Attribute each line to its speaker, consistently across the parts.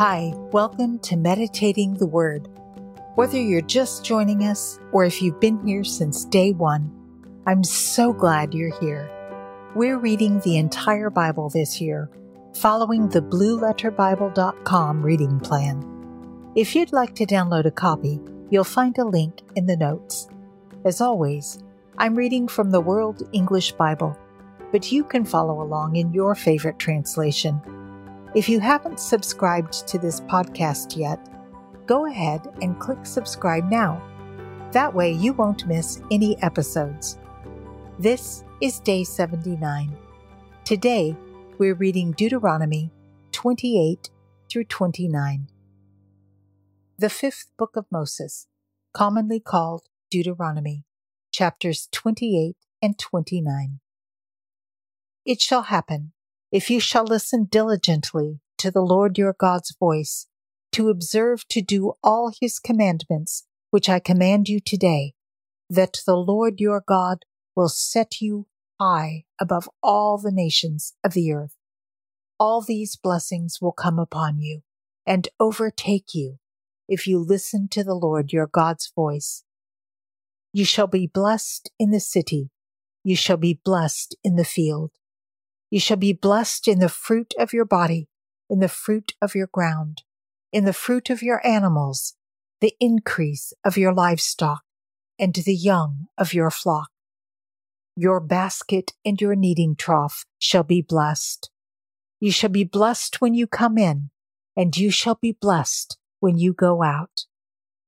Speaker 1: Hi, welcome to Meditating the Word. Whether you're just joining us or if you've been here since day one, I'm so glad you're here. We're reading the entire Bible this year, following the blueletterbible.com reading plan. If you'd like to download a copy, you'll find a link in the notes. As always, I'm reading from the World English Bible, but you can follow along in your favorite translation. If you haven't subscribed to this podcast yet, go ahead and click subscribe now. That way you won't miss any episodes. This is day 79. Today, we're reading Deuteronomy 28 through 29. The fifth book of Moses, commonly called Deuteronomy, chapters 28 and 29. It shall happen if you shall listen diligently to the Lord your God's voice, to observe to do all his commandments, which I command you today, that the Lord your God will set you high above all the nations of the earth. All these blessings will come upon you and overtake you if you listen to the Lord your God's voice. You shall be blessed in the city. You shall be blessed in the field. You shall be blessed in the fruit of your body, in the fruit of your ground, in the fruit of your animals, the increase of your livestock, and the young of your flock. Your basket and your kneading trough shall be blessed. You shall be blessed when you come in, and you shall be blessed when you go out.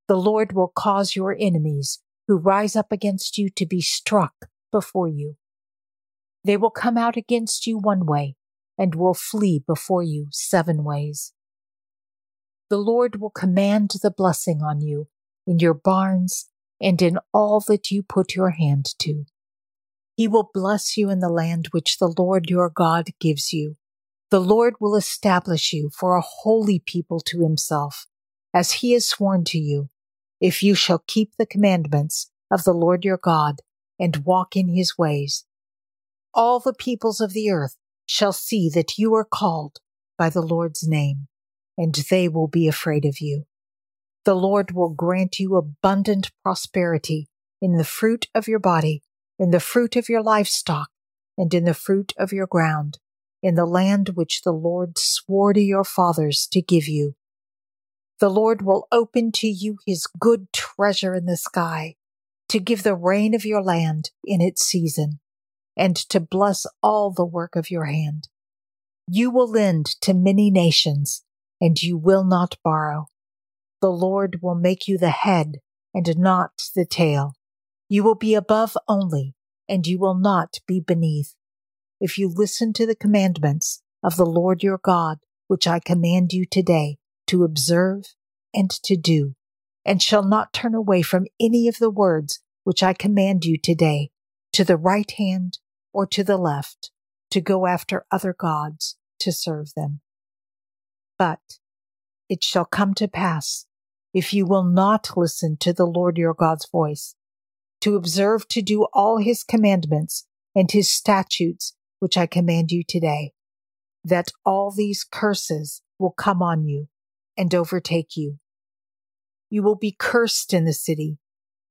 Speaker 1: The Lord will cause your enemies who rise up against you to be struck before you. They will come out against you one way and will flee before you seven ways. The Lord will command the blessing on you in your barns and in all that you put your hand to. He will bless you in the land which the Lord your God gives you. The Lord will establish you for a holy people to himself, as he has sworn to you, if you shall keep the commandments of the Lord your God and walk in his ways all the peoples of the earth shall see that you are called by the Lord's name, and they will be afraid of you. The Lord will grant you abundant prosperity in the fruit of your body, in the fruit of your livestock, and in the fruit of your ground, in the land which the Lord swore to your fathers to give you. The Lord will open to you his good treasure in the sky, to give the rain of your land in its season and to bless all the work of your hand. You will lend to many nations, and you will not borrow. The Lord will make you the head and not the tail. You will be above only, and you will not be beneath. If you listen to the commandments of the Lord your God, which I command you today to observe and to do, and shall not turn away from any of the words which I command you today, to the right hand or to the left to go after other gods to serve them. But it shall come to pass, if you will not listen to the Lord your God's voice, to observe to do all his commandments and his statutes which I command you today, that all these curses will come on you and overtake you. You will be cursed in the city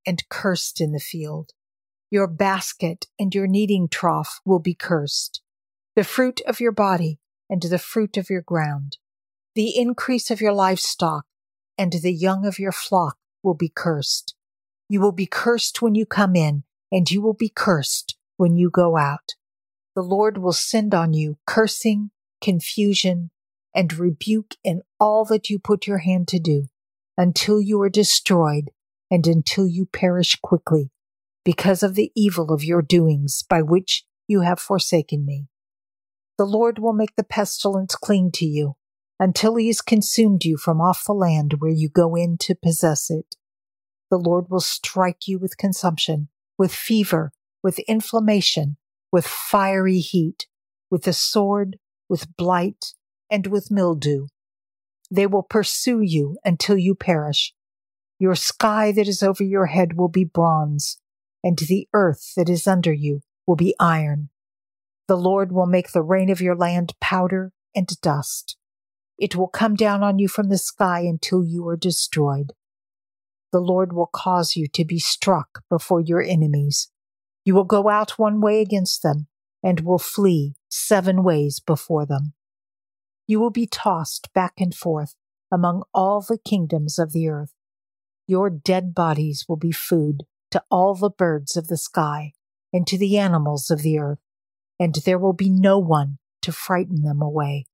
Speaker 1: and cursed in the field. Your basket and your kneading trough will be cursed. The fruit of your body and the fruit of your ground. The increase of your livestock and the young of your flock will be cursed. You will be cursed when you come in, and you will be cursed when you go out. The Lord will send on you cursing, confusion, and rebuke in all that you put your hand to do, until you are destroyed and until you perish quickly because of the evil of your doings by which you have forsaken me. The Lord will make the pestilence cling to you until he has consumed you from off the land where you go in to possess it. The Lord will strike you with consumption, with fever, with inflammation, with fiery heat, with the sword, with blight, and with mildew. They will pursue you until you perish. Your sky that is over your head will be bronze, and the earth that is under you will be iron. The Lord will make the rain of your land powder and dust. It will come down on you from the sky until you are destroyed. The Lord will cause you to be struck before your enemies. You will go out one way against them and will flee seven ways before them. You will be tossed back and forth among all the kingdoms of the earth. Your dead bodies will be food to all the birds of the sky and to the animals of the earth, and there will be no one to frighten them away.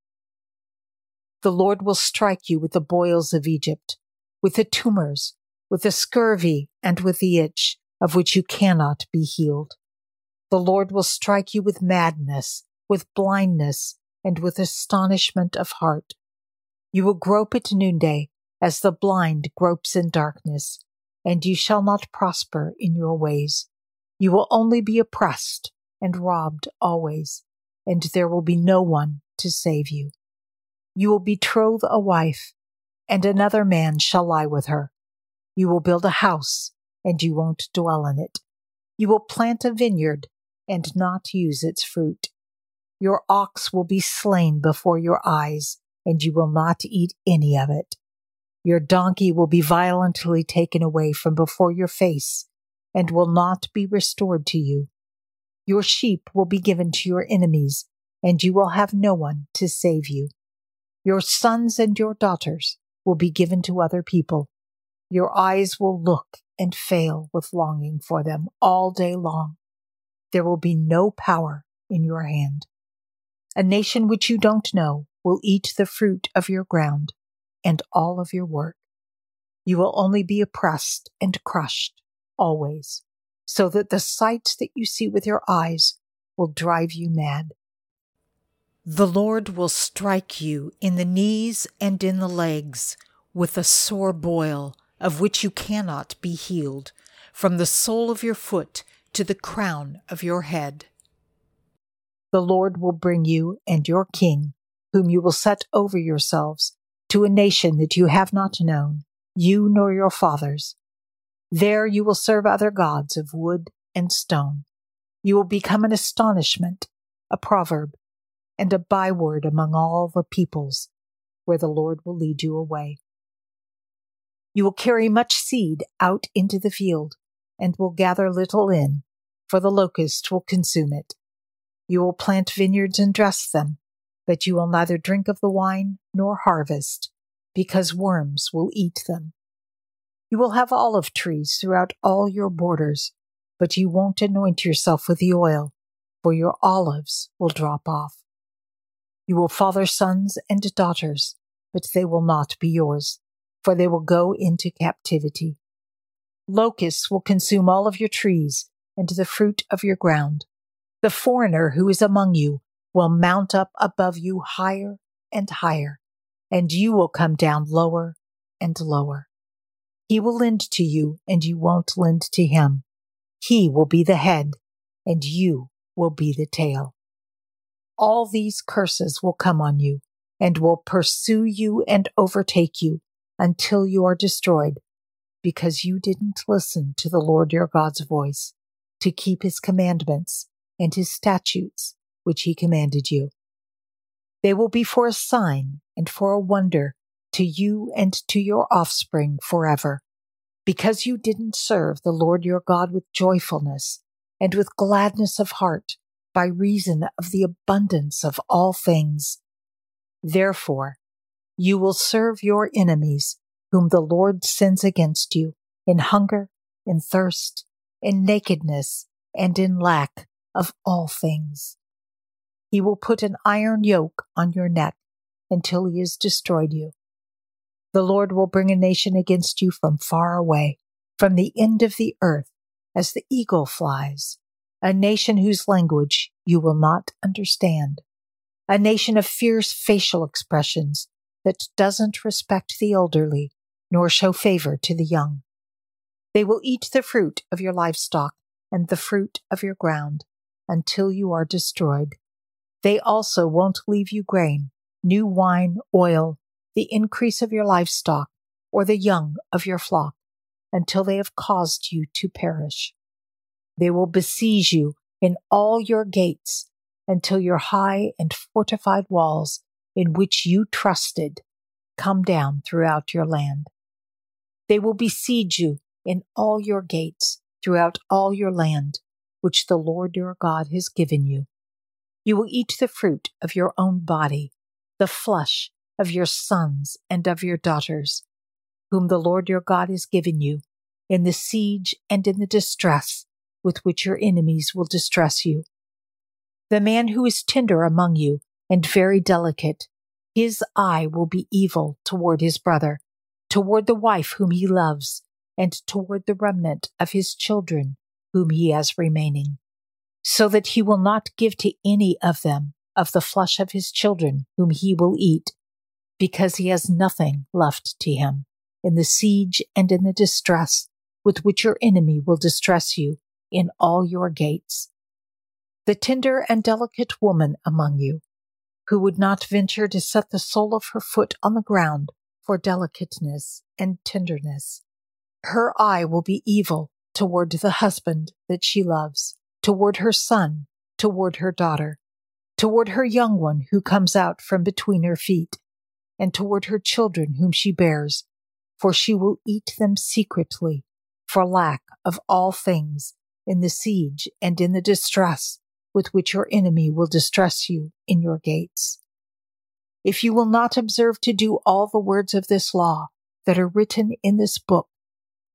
Speaker 1: The Lord will strike you with the boils of Egypt, with the tumors, with the scurvy, and with the itch, of which you cannot be healed. The Lord will strike you with madness, with blindness, and with astonishment of heart. You will grope at noonday, as the blind gropes in darkness, and you shall not prosper in your ways. You will only be oppressed and robbed always, and there will be no one to save you. You will betroth a wife, and another man shall lie with her. You will build a house, and you won't dwell in it. You will plant a vineyard, and not use its fruit. Your ox will be slain before your eyes, and you will not eat any of it. Your donkey will be violently taken away from before your face, and will not be restored to you. Your sheep will be given to your enemies, and you will have no one to save you. Your sons and your daughters will be given to other people. Your eyes will look and fail with longing for them all day long. There will be no power in your hand. A nation which you don't know will eat the fruit of your ground and all of your work. You will only be oppressed and crushed always, so that the sight that you see with your eyes will drive you mad. The Lord will strike you in the knees and in the legs with a sore boil of which you cannot be healed, from the sole of your foot to the crown of your head. The Lord will bring you and your king, whom you will set over yourselves, to a nation that you have not known, you nor your fathers. There you will serve other gods of wood and stone. You will become an astonishment, a proverb, and a byword among all the peoples, where the Lord will lead you away. You will carry much seed out into the field, and will gather little in, for the locust will consume it. You will plant vineyards and dress them, but you will neither drink of the wine nor harvest, because worms will eat them. You will have olive trees throughout all your borders, but you won't anoint yourself with the oil, for your olives will drop off. You will father sons and daughters, but they will not be yours, for they will go into captivity. Locusts will consume all of your trees and the fruit of your ground. The foreigner who is among you will mount up above you higher and higher, and you will come down lower and lower. He will lend to you, and you won't lend to him. He will be the head, and you will be the tail all these curses will come on you and will pursue you and overtake you until you are destroyed because you didn't listen to the Lord your God's voice to keep his commandments and his statutes which he commanded you. They will be for a sign and for a wonder to you and to your offspring forever, because you didn't serve the Lord your God with joyfulness and with gladness of heart by reason of the abundance of all things. Therefore, you will serve your enemies, whom the Lord sends against you, in hunger, in thirst, in nakedness, and in lack of all things. He will put an iron yoke on your neck until he has destroyed you. The Lord will bring a nation against you from far away, from the end of the earth, as the eagle flies a nation whose language you will not understand, a nation of fierce facial expressions that doesn't respect the elderly nor show favor to the young. They will eat the fruit of your livestock and the fruit of your ground until you are destroyed. They also won't leave you grain, new wine, oil, the increase of your livestock, or the young of your flock, until they have caused you to perish. They will besiege you in all your gates until your high and fortified walls in which you trusted come down throughout your land. They will besiege you in all your gates throughout all your land, which the Lord your God has given you. You will eat the fruit of your own body, the flesh of your sons and of your daughters, whom the Lord your God has given you, in the siege and in the distress with which your enemies will distress you. The man who is tender among you and very delicate, his eye will be evil toward his brother, toward the wife whom he loves, and toward the remnant of his children whom he has remaining, so that he will not give to any of them of the flesh of his children whom he will eat, because he has nothing left to him in the siege and in the distress with which your enemy will distress you in all your gates. The tender and delicate woman among you, who would not venture to set the sole of her foot on the ground for delicateness and tenderness. Her eye will be evil toward the husband that she loves, toward her son, toward her daughter, toward her young one who comes out from between her feet, and toward her children whom she bears, for she will eat them secretly, for lack of all things, in the siege and in the distress with which your enemy will distress you in your gates. If you will not observe to do all the words of this law that are written in this book,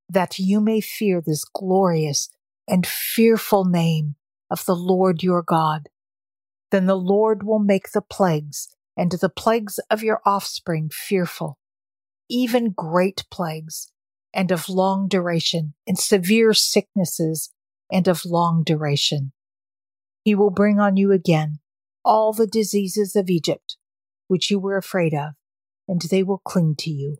Speaker 1: that you may fear this glorious and fearful name of the Lord your God, then the Lord will make the plagues and the plagues of your offspring fearful, even great plagues and of long duration and severe sicknesses and of long duration. He will bring on you again all the diseases of Egypt, which you were afraid of, and they will cling to you.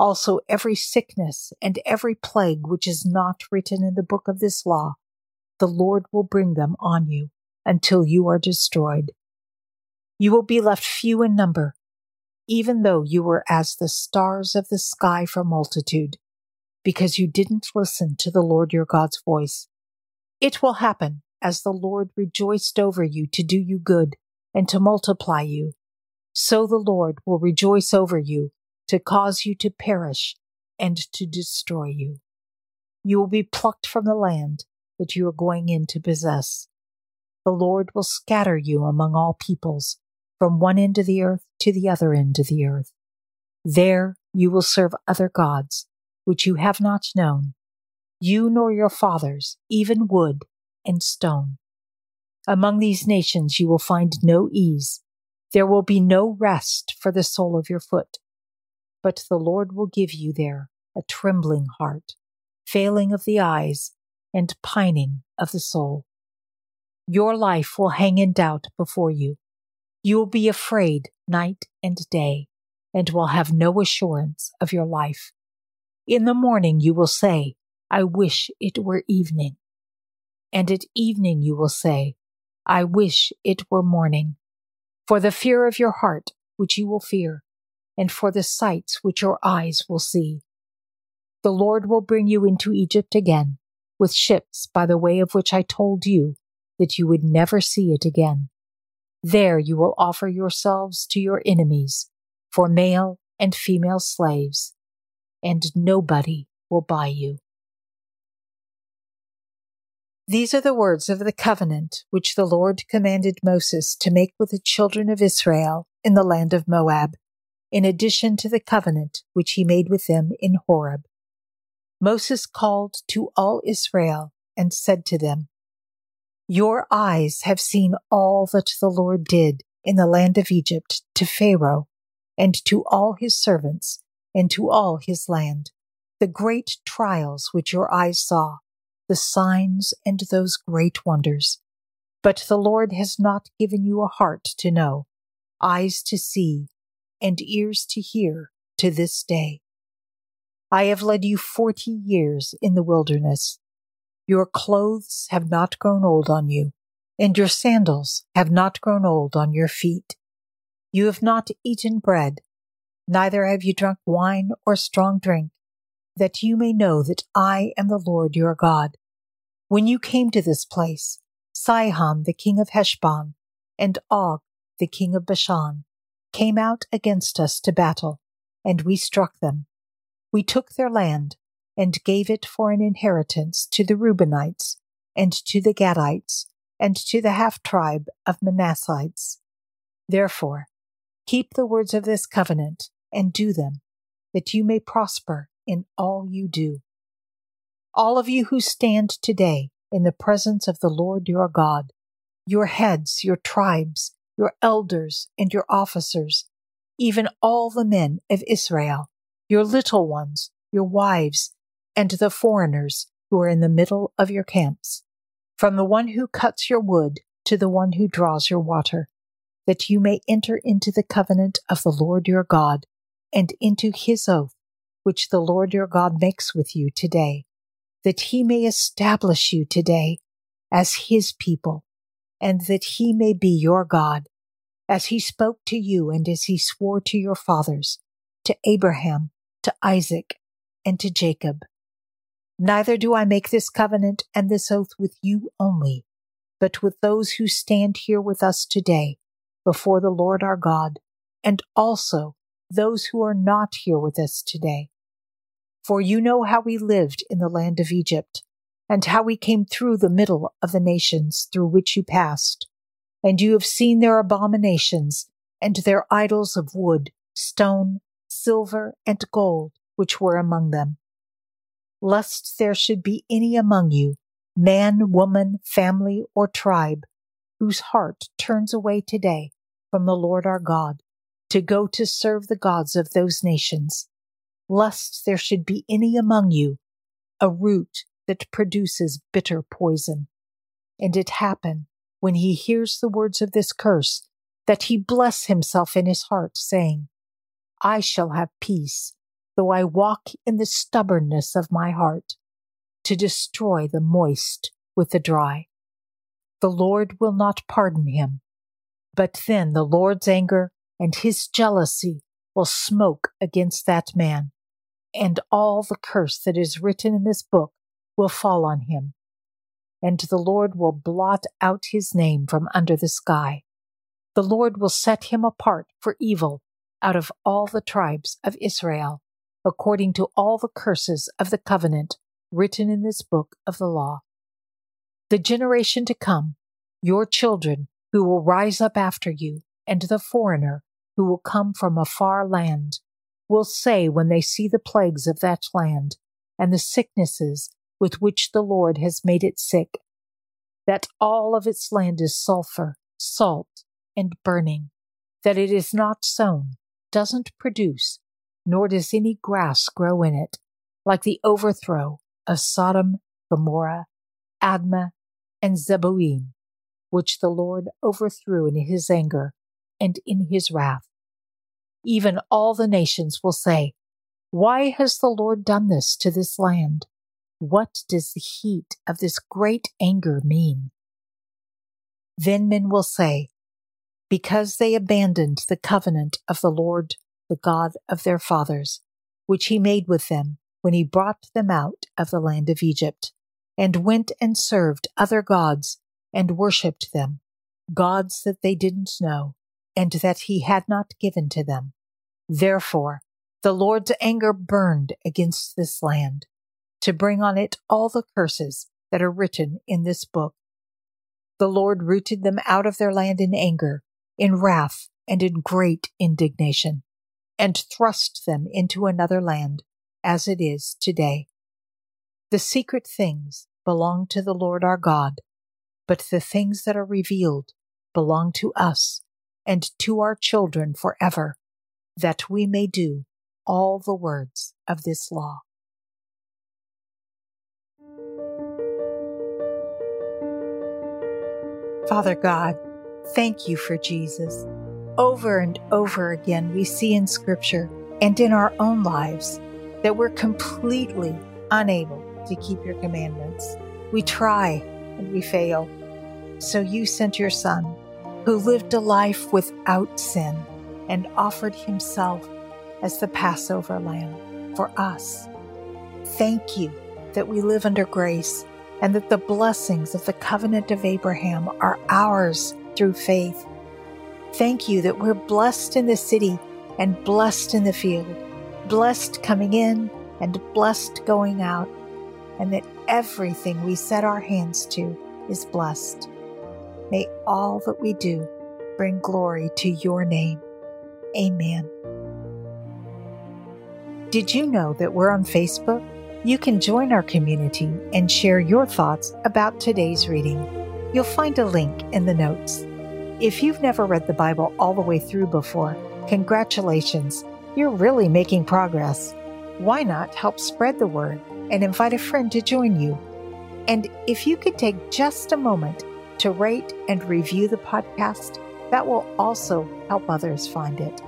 Speaker 1: Also, every sickness and every plague which is not written in the book of this law, the Lord will bring them on you until you are destroyed. You will be left few in number, even though you were as the stars of the sky for multitude, because you didn't listen to the Lord your God's voice. It will happen as the Lord rejoiced over you to do you good and to multiply you. So the Lord will rejoice over you to cause you to perish and to destroy you. You will be plucked from the land that you are going in to possess. The Lord will scatter you among all peoples, from one end of the earth to the other end of the earth. There you will serve other gods, which you have not known, you nor your fathers, even wood and stone. Among these nations you will find no ease. There will be no rest for the sole of your foot. But the Lord will give you there a trembling heart, failing of the eyes, and pining of the soul. Your life will hang in doubt before you. You will be afraid night and day, and will have no assurance of your life. In the morning you will say, I wish it were evening. And at evening you will say, I wish it were morning. For the fear of your heart, which you will fear, and for the sights which your eyes will see. The Lord will bring you into Egypt again, with ships by the way of which I told you that you would never see it again. There you will offer yourselves to your enemies for male and female slaves, and nobody will buy you. These are the words of the covenant which the Lord commanded Moses to make with the children of Israel in the land of Moab, in addition to the covenant which he made with them in Horeb. Moses called to all Israel and said to them, Your eyes have seen all that the Lord did in the land of Egypt to Pharaoh and to all his servants and to all his land, the great trials which your eyes saw the signs and those great wonders. But the Lord has not given you a heart to know, eyes to see, and ears to hear to this day. I have led you forty years in the wilderness. Your clothes have not grown old on you, and your sandals have not grown old on your feet. You have not eaten bread, neither have you drunk wine or strong drink, that you may know that I am the Lord your God. When you came to this place, Sihon the king of Heshbon and Og the king of Bashan came out against us to battle, and we struck them. We took their land and gave it for an inheritance to the Reubenites, and to the Gadites, and to the half tribe of Manassites. Therefore, keep the words of this covenant and do them, that you may prosper in all you do. All of you who stand today in the presence of the Lord your God, your heads, your tribes, your elders, and your officers, even all the men of Israel, your little ones, your wives, and the foreigners who are in the middle of your camps, from the one who cuts your wood to the one who draws your water, that you may enter into the covenant of the Lord your God and into his oath, which the Lord your God makes with you today, that he may establish you today as his people, and that he may be your God, as he spoke to you and as he swore to your fathers, to Abraham, to Isaac, and to Jacob. Neither do I make this covenant and this oath with you only, but with those who stand here with us today before the Lord our God, and also those who are not here with us today. For you know how we lived in the land of Egypt, and how we came through the middle of the nations through which you passed. And you have seen their abominations, and their idols of wood, stone, silver, and gold, which were among them. Lest there should be any among you, man, woman, family, or tribe, whose heart turns away today from the Lord our God, to go to serve the gods of those nations, lest there should be any among you a root that produces bitter poison. And it happen, when he hears the words of this curse, that he bless himself in his heart, saying, I shall have peace, though I walk in the stubbornness of my heart, to destroy the moist with the dry. The Lord will not pardon him, but then the Lord's anger and his jealousy will smoke against that man, and all the curse that is written in this book will fall on him, and the Lord will blot out his name from under the sky. The Lord will set him apart for evil out of all the tribes of Israel, according to all the curses of the covenant written in this book of the law. The generation to come, your children who will rise up after you, and the foreigner who will come from a far land, will say when they see the plagues of that land and the sicknesses with which the Lord has made it sick, that all of its land is sulfur, salt, and burning, that it is not sown, doesn't produce, nor does any grass grow in it, like the overthrow of Sodom, Gomorrah, Admah, and Zeboim, which the Lord overthrew in his anger and in his wrath. Even all the nations will say, Why has the Lord done this to this land? What does the heat of this great anger mean? Then men will say, Because they abandoned the covenant of the Lord, the God of their fathers, which he made with them when he brought them out of the land of Egypt, and went and served other gods and worshipped them, gods that they didn't know and that he had not given to them. Therefore, the Lord's anger burned against this land to bring on it all the curses that are written in this book. The Lord rooted them out of their land in anger, in wrath, and in great indignation, and thrust them into another land, as it is today. The secret things belong to the Lord our God, but the things that are revealed belong to us and to our children forever, that we may do all the words of this law. Father God, thank you for Jesus. Over and over again, we see in Scripture and in our own lives that we're completely unable to keep your commandments. We try and we fail. So you sent your Son, who lived a life without sin and offered himself as the Passover lamb for us. Thank you that we live under grace and that the blessings of the covenant of Abraham are ours through faith. Thank you that we're blessed in the city and blessed in the field, blessed coming in and blessed going out, and that everything we set our hands to is blessed. May all that we do bring glory to your name. Amen. Did you know that we're on Facebook? You can join our community and share your thoughts about today's reading. You'll find a link in the notes. If you've never read the Bible all the way through before, congratulations, you're really making progress. Why not help spread the word and invite a friend to join you? And if you could take just a moment to rate and review the podcast, that will also help others find it.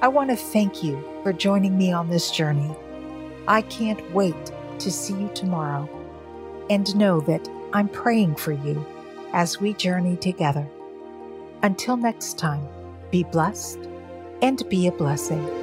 Speaker 1: I want to thank you for joining me on this journey. I can't wait to see you tomorrow and know that I'm praying for you as we journey together. Until next time, be blessed and be a blessing.